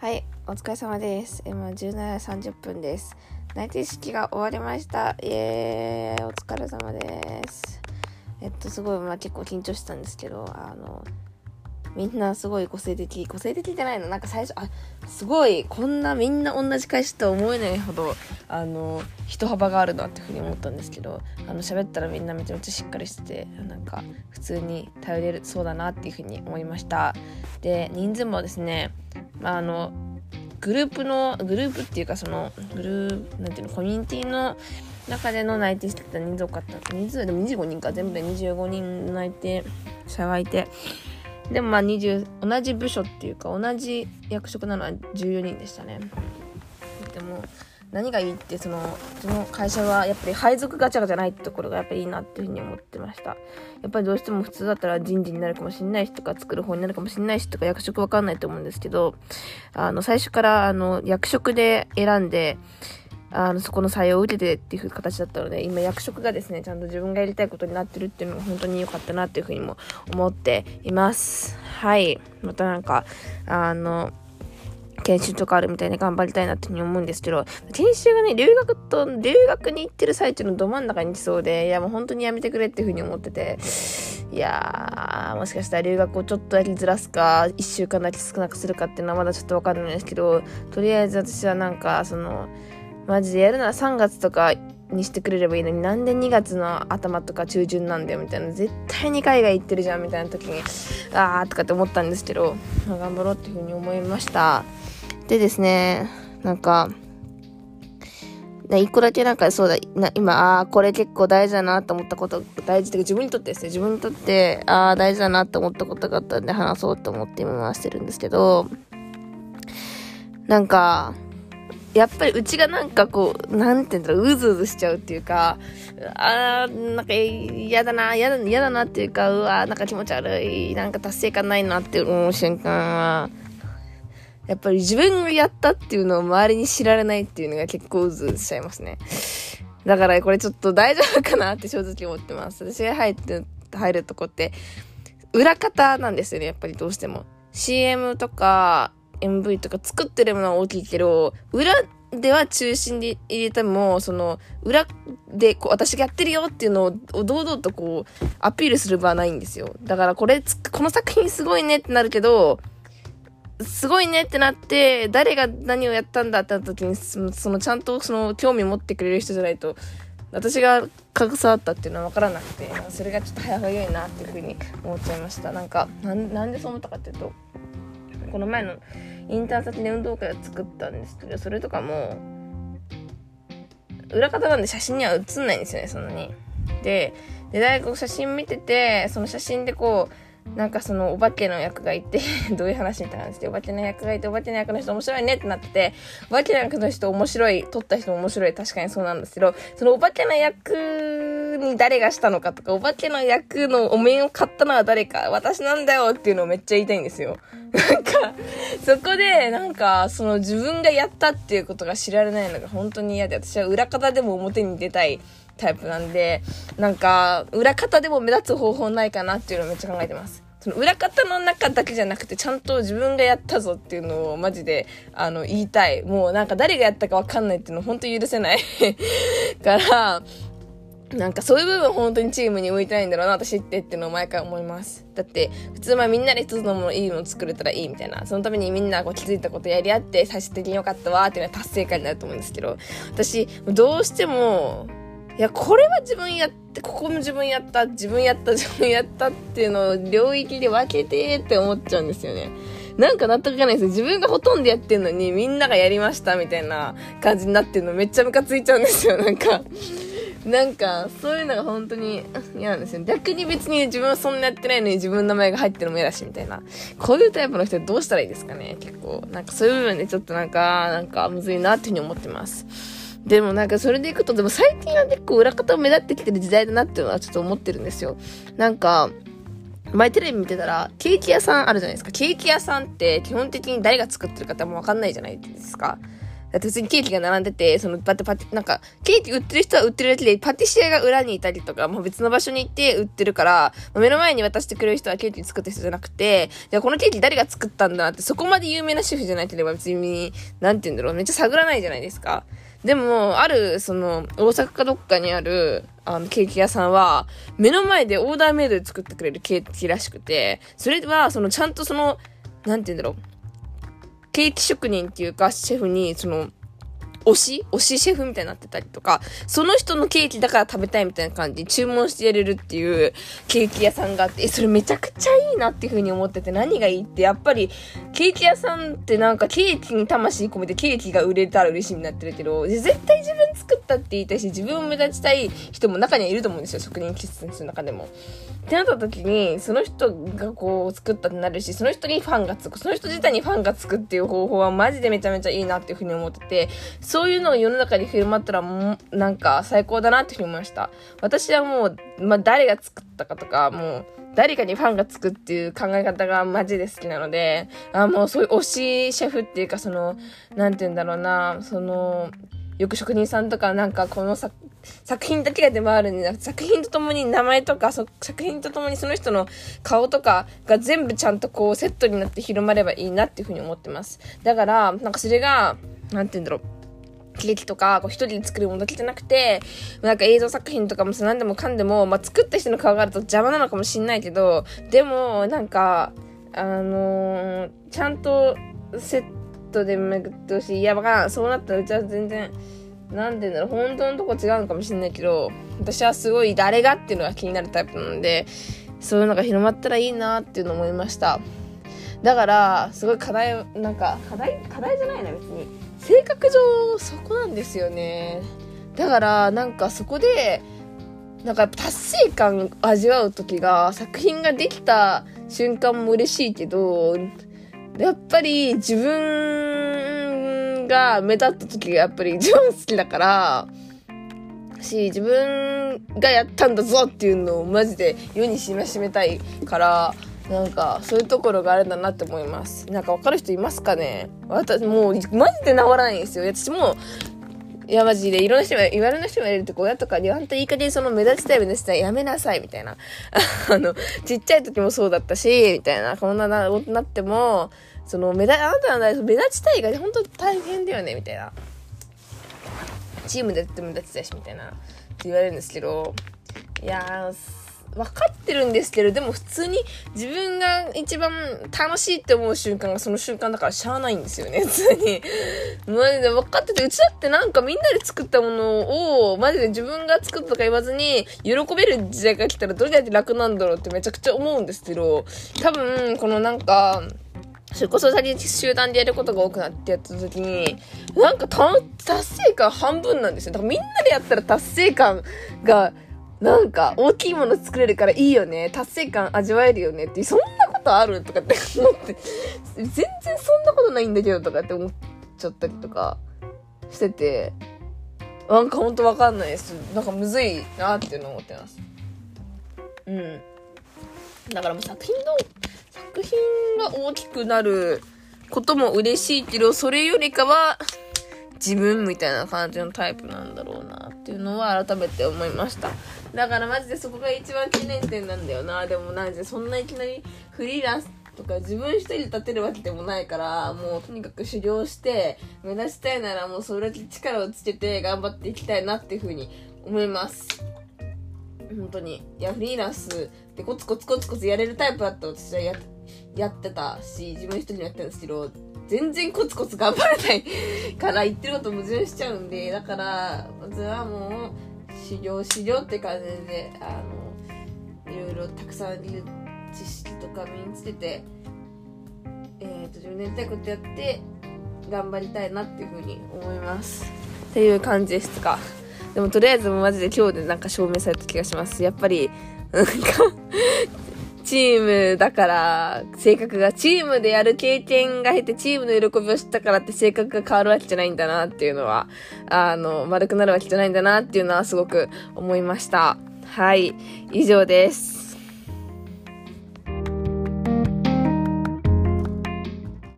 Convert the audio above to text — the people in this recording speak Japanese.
はい、お疲れ様です。今17時30分です。内定式が終わりました。イエーイ、お疲れ様です。えっと、すごい、まあ結構緊張してたんですけど、あの、みんなすごい個性的、個性的じゃないのなんか最初、あ、すごい、こんなみんな同じ会社とは思えないほど、あの、人幅があるなっていうふうに思ったんですけど、あの、喋ったらみんなめちゃめちゃしっかりしてて、なんか、普通に頼れるそうだなっていうふうに思いました。で、人数もですね、あ、の、グループの、グループっていうかその、グループ、なんていうの、コミュニティの中での内定してきた人数多かった。人数でも25人か、全部で25人内定者がいて、でもまあ20同じ部署っていうか同じ役職なのは14人でしたねでも何がいいってそのその会社はやっぱり配属ガチャガチャないってところがやっぱりいいなっていうふうに思ってましたやっぱりどうしても普通だったら人事になるかもしれないしとか作る方になるかもしれないしとか役職わかんないと思うんですけどあの最初からあの役職で選んであの、そこの採用を受けてっていう形だったので、今役職がですね、ちゃんと自分がやりたいことになってるっていうのが本当に良かったなっていうふうにも思っています。はい。またなんか、あの、研修とかあるみたいで頑張りたいなっていうふうに思うんですけど、研修がね、留学と、留学に行ってる最中のど真ん中に来そうで、いやもう本当にやめてくれっていうふうに思ってて、いやー、もしかしたら留学をちょっとやりずらすか、1週間だけ少なくするかっていうのはまだちょっとわかんないですけど、とりあえず私はなんか、その、マジでやるなら3月とかにしてくれればいいのになんで2月の頭とか中旬なんだよみたいな絶対に海外行ってるじゃんみたいな時にあーとかって思ったんですけど、頑張ろうっていうふうに思いました。でですねなんか一個だけなんかそうだ、な今、ああ、これ結構大事だなと思ったこと、大事って自分にとってですね、自分にとって、ああ、大事だなと思ったことがあったんで話そうと思って今回してるんですけど、なんか、やっぱりうちがなんかこう、なんて言うんだろう、うずうずしちゃうっていうか、あー、なんか嫌だな、嫌だ、だなっていうか、うわなんか気持ち悪い、なんか達成感ないなって思う瞬間は、やっぱり自分がやったっていうのを周りに知られないっていうのが結構うずしちゃいますね。だからこれちょっと大丈夫かなって正直思ってます。私が入って、入るとこって、裏方なんですよね、やっぱりどうしても。CM とか、MV とか作ってるものは大きいけど、裏では中心で入れても、その、裏でこう私がやってるよっていうのを堂々とこう、アピールする場はないんですよ。だからこれ、この作品すごいねってなるけど、すごいねってなって、誰が何をやったんだってなった時に、その、ちゃんとその興味持ってくれる人じゃないと、私が関わったっていうのは分からなくて、それがちょっと早いなっていうふうに思っちゃいました。なんか、なんでそう思ったかっていうと、この前のインターン先で運動会を作ったんですけど、それとかも、裏方なんで写真には写んないんですよね、そんなに。で、で、大学写真見てて、その写真でこう、なんかそのお化けの役がいて どういう話みたいなんですけど、お化けの役がいて、お化けの役の人面白いねってなってて、お化けの役の人面白い、撮った人面白い、確かにそうなんですけど、そのお化けの役に誰がしたのかとか、お化けの役のお面を買ったのは誰か、私なんだよっていうのをめっちゃ言いたいんですよ。なんか、そこで、なんか、その自分がやったっていうことが知られないのが本当に嫌で、私は裏方でも表に出たい。タイプなんで、なんか、裏方でも目立つ方法ないかなっていうのをめっちゃ考えてます。その裏方の中だけじゃなくて、ちゃんと自分がやったぞっていうのをマジで、あの、言いたい。もうなんか誰がやったかわかんないっていうの本当許せない から、なんかそういう部分本当にチームに向いてないんだろうな、私ってっていうのを毎回思います。だって、普通まあみんなで一つのもの、いいもの作れたらいいみたいな。そのためにみんなこう気づいたことやり合って、最終的に良かったわっていうのは達成感になると思うんですけど、私、どうしても、いや、これは自分やって、ここも自分やった、自分やった、自分やったっていうのを領域で分けてって思っちゃうんですよね。なんか納得いかないですよ。自分がほとんどやってんのに、みんながやりましたみたいな感じになってるのめっちゃムカついちゃうんですよ、なんか。なんか、そういうのが本当に嫌なんですよ。逆に別に自分はそんなやってないのに自分の名前が入ってるのも嫌だし、みたいな。こういうタイプの人はどうしたらいいですかね？結構。なんかそういう部分でちょっとなんか、なんかむずいなっていうふうに思ってます。でもなんかそれでいくと、でも最近は結構裏方を目立ってきてる時代だなっていうのはちょっと思ってるんですよ。なんか、前テレビ見てたら、ケーキ屋さんあるじゃないですか。ケーキ屋さんって基本的に誰が作ってるかってもわかんないじゃないですか。だって普通にケーキが並んでて、その、パテパテ、なんか、ケーキ売ってる人は売ってるだけで、パティシエが裏にいたりとか、もう別の場所に行って売ってるから、目の前に渡してくれる人はケーキ作った人じゃなくて、じゃあこのケーキ誰が作ったんだって、そこまで有名な主婦じゃないとれば別に、なんて言うんだろう、めっちゃ探らないじゃないですか。でも、ある、その、大阪かどっかにある、あの、ケーキ屋さんは、目の前でオーダーメイドで作ってくれるケーキらしくて、それは、その、ちゃんとその、なんて言うんだろう、ケーキ職人っていうか、シェフに、その、推し推しシェフみたいになってたりとか、その人のケーキだから食べたいみたいな感じで注文してやれるっていうケーキ屋さんがあって、それめちゃくちゃいいなっていう風に思ってて何がいいってやっぱりケーキ屋さんってなんかケーキに魂込めてケーキが売れたら嬉しいになってるけど、絶対自分作ったって言いたいし、自分を目立ちたい人も中にはいると思うんですよ、職人気質の中でも。ってなった時に、その人がこう作ったってなるし、その人にファンがつく、その人自体にファンがつくっていう方法はマジでめちゃめちゃいいなっていう風に思ってて、そういうのが世の中に広まったらもう、なんか最高だなって思いました。私はもう、まあ、誰が作ったかとか、もう、誰かにファンがつくっていう考え方がマジで好きなので、あもうそういう推しシェフっていうか、その、なんて言うんだろうな、その、よく職人さんとかなんかこの作品だけが出回るんで作品とともに名前とか作品とともにその人の顔とかが全部ちゃんとこうセットになって広まればいいなっていうふうに思ってます。だから、なんかそれが、なんて言うんだろう。ケーキとか、こう一人で作るものだけじゃなくて、なんか映像作品とかもさ、何でもかんでも、まあ、作った人の顔があると邪魔なのかもしんないけど、でも、なんか、あのー、ちゃんとセットで巡ってほしい。いや、わからん。そうなったらうちは全然、なんでだろう、本当のとこ違うのかもしんないけど、私はすごい誰がっていうのが気になるタイプなので、そういうのが広まったらいいなっていうのを思いました。だから、すごい課題、なんか、課題、課題じゃないな、別に。性格上、そこなんですよね。だから、なんかそこで、なんか達成感味わう時が、作品ができた瞬間も嬉しいけど、やっぱり自分が目立った時がやっぱり一番好きだから、し、自分がやったんだぞっていうのをマジで世に知らしめたいから、なんか、そういうところがあるんだなって思います。なんかわかる人いますかね？私、もう、マジで治らないんですよ。私も、いや、マジで、いろんな人が、言われる人がいるって、親とかに、あんたいい加減その目立ちたい目立ちたい、やめなさい、みたいな。あの、ちっちゃい時もそうだったし、みたいな、こんなな、なっても、その、目立、あなたの目立ちたいが、本当大変だよね、みたいな。チームでやっても目立ちたいし、みたいな、って言われるんですけど、いやー、分かってるんですけど、でも普通に自分が一番楽しいって思う瞬間がその瞬間だからしゃあないんですよね、普通に。マジで分かってて、うちだってなんかみんなで作ったものを、マジで自分が作ったとか言わずに、喜べる時代が来たらどれだけ楽なんだろうってめちゃくちゃ思うんですけど、多分、このなんか、それこそ先集団でやることが多くなってやった時に、なんか達成感半分なんですよ。だからみんなでやったら達成感が、なんか、大きいもの作れるからいいよね。達成感味わえるよねって、そんなことあるとかって思って、全然そんなことないんだけどとかって思っちゃったりとかしてて、なんかほんとわかんないです。なんかむずいなっていうのを思ってます。うん。だからもう作品の、作品が大きくなることも嬉しいけど、それよりかは、自分みたいな感じのタイプなんだろうなっていうのは改めて思いました。だからマジでそこが一番懸念点なんだよな。でもなんでそんないきなりフリーランスとか自分一人で立てるわけでもないから、もうとにかく修行して、目指したいならもうそれだけ力をつけて頑張っていきたいなっていうふうに思います。本当に。いや、フリーランスでコツコツコツコツやれるタイプだった私はややってたし、自分一人でやってるんですけど、全然コツコツ頑張れないから言ってること矛盾しちゃうんで、だから、まずはもう、修行修行って感じで、あの、いろいろたくさん知識とか身につけて、え、ー、と、自分でやりたいことやって、頑張りたいなっていうふうに思います。っていう感じですか。でもとりあえずマジで今日でなんか証明された気がします。やっぱり、なんかチームだから、性格が、チームでやる経験が経て、チームの喜びを知ったからって性格が変わるわけじゃないんだなっていうのは、あの、丸くなるわけじゃないんだなっていうのはすごく思いました。はい。以上です。